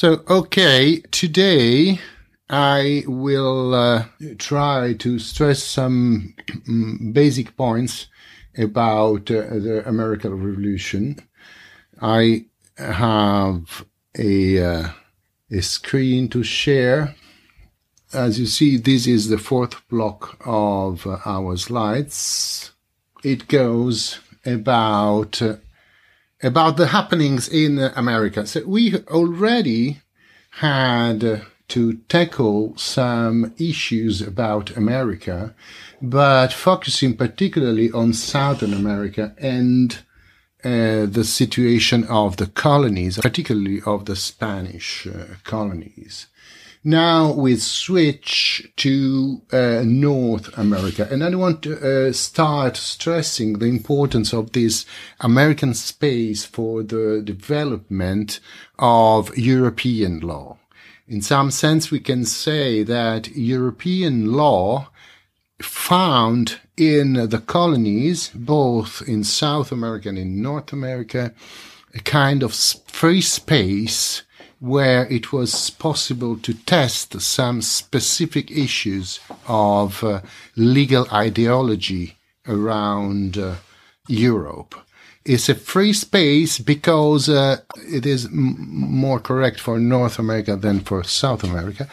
So, okay, today I will uh, try to stress some mm, basic points about uh, the American Revolution. I have a, uh, a screen to share. As you see, this is the fourth block of our slides. It goes about uh, about the happenings in America. So we already had to tackle some issues about America, but focusing particularly on Southern America and uh, the situation of the colonies, particularly of the Spanish uh, colonies. Now we switch to uh, North America, and I want to uh, start stressing the importance of this American space for the development of European law. In some sense, we can say that European law found in the colonies, both in South America and in North America, a kind of free space where it was possible to test some specific issues of uh, legal ideology around uh, Europe. It's a free space because uh, it is more correct for North America than for South America.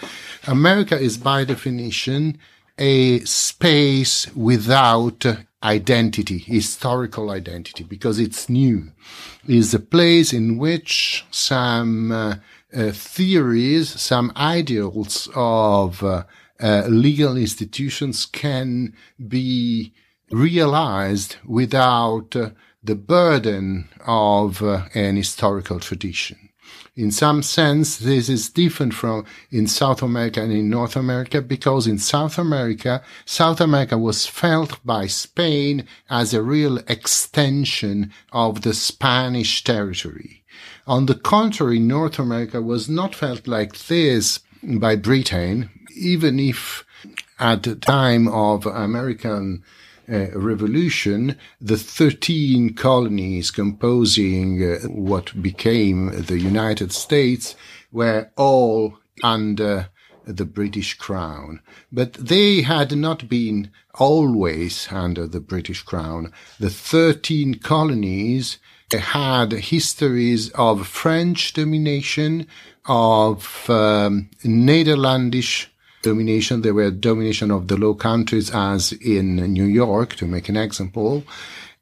America is by definition a space without identity, historical identity, because it's new. It's a place in which some uh, theories, some ideals of uh, uh, legal institutions can be realized without uh, the burden of uh, an historical tradition. In some sense, this is different from in South America and in North America because in South America, South America was felt by Spain as a real extension of the Spanish territory. On the contrary, North America was not felt like this by Britain, even if at the time of American revolution, the 13 colonies composing uh, what became the United States were all under the British crown. But they had not been always under the British crown. The 13 colonies had histories of French domination, of um, Netherlandish domination. There were domination of the Low Countries as in New York, to make an example.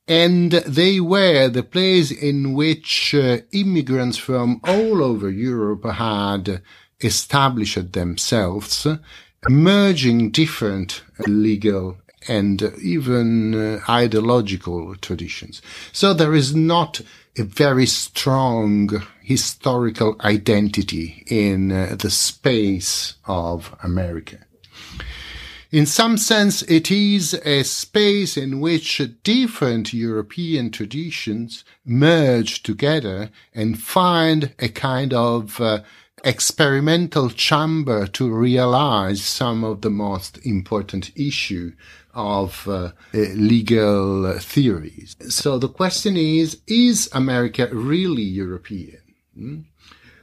And they were the place in which uh, immigrants from all over Europe had established themselves, merging different legal and even uh, ideological traditions. So there is not a very strong historical identity in uh, the space of America. In some sense, it is a space in which different European traditions merge together and find a kind of uh, experimental chamber to realize some of the most important issue of uh, legal theories. So the question is, is America really European? Hmm?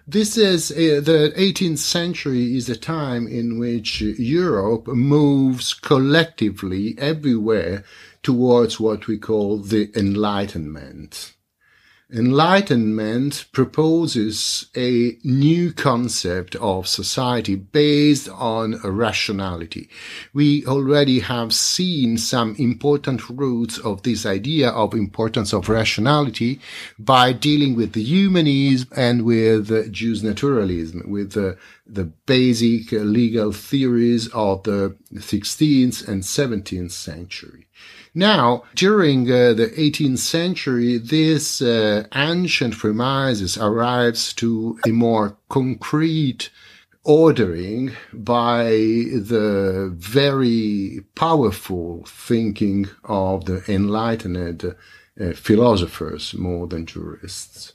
This is uh, the 18th century is a time in which Europe moves collectively everywhere towards what we call the Enlightenment. Enlightenment proposes a new concept of society based on rationality. We already have seen some important roots of this idea of importance of rationality by dealing with the humanism and with jus naturalism, with the, the basic legal theories of the 16th and 17th century. Now, during uh, the 18th century, this uh, ancient premises arrives to a more concrete ordering by the very powerful thinking of the enlightened uh, philosophers more than jurists.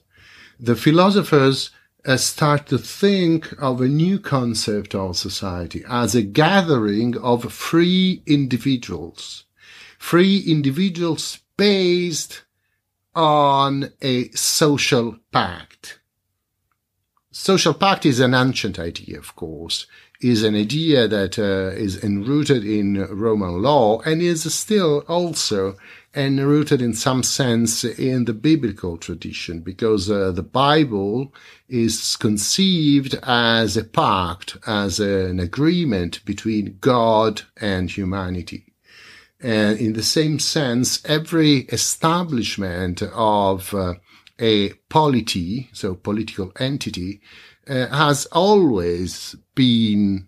The philosophers uh, start to think of a new concept of society as a gathering of free individuals free individuals based on a social pact. social pact is an ancient idea, of course, is an idea that uh, is enrooted in Roman law and is still also enrooted in some sense in the biblical tradition because uh, the Bible is conceived as a pact, as an agreement between God and humanity. And in the same sense, every establishment of uh, a polity, so political entity, uh, has always been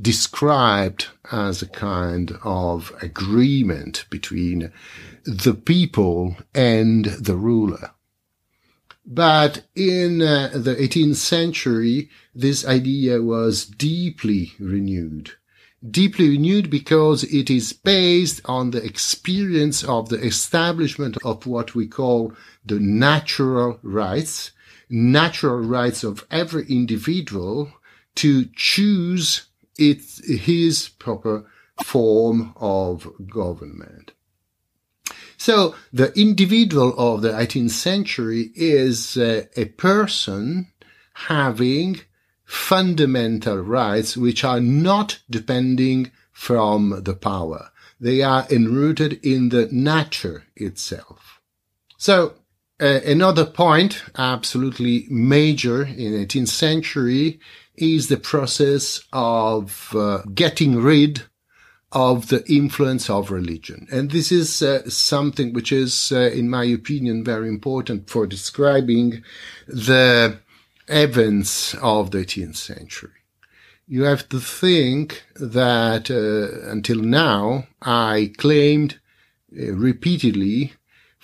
described as a kind of agreement between the people and the ruler. But in uh, the 18th century, this idea was deeply renewed. Deeply renewed because it is based on the experience of the establishment of what we call the natural rights, natural rights of every individual to choose its, his proper form of government. So the individual of the 18th century is uh, a person having fundamental rights which are not depending from the power. They are enrooted in the nature itself. So uh, another point, absolutely major in 18th century, is the process of uh, getting rid of the influence of religion. And this is uh, something which is, uh, in my opinion, very important for describing the events of the 18th century. You have to think that uh, until now, I claimed uh, repeatedly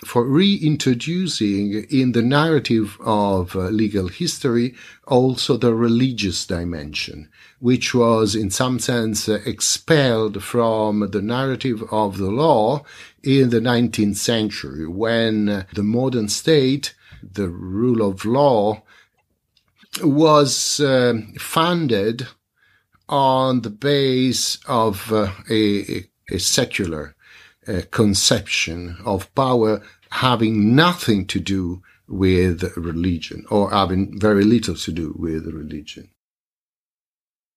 for reintroducing in the narrative of uh, legal history also the religious dimension, which was in some sense uh, expelled from the narrative of the law in the 19th century when the modern state, the rule of law, was uh, founded on the base of uh, a, a secular uh, conception of power having nothing to do with religion or having very little to do with religion.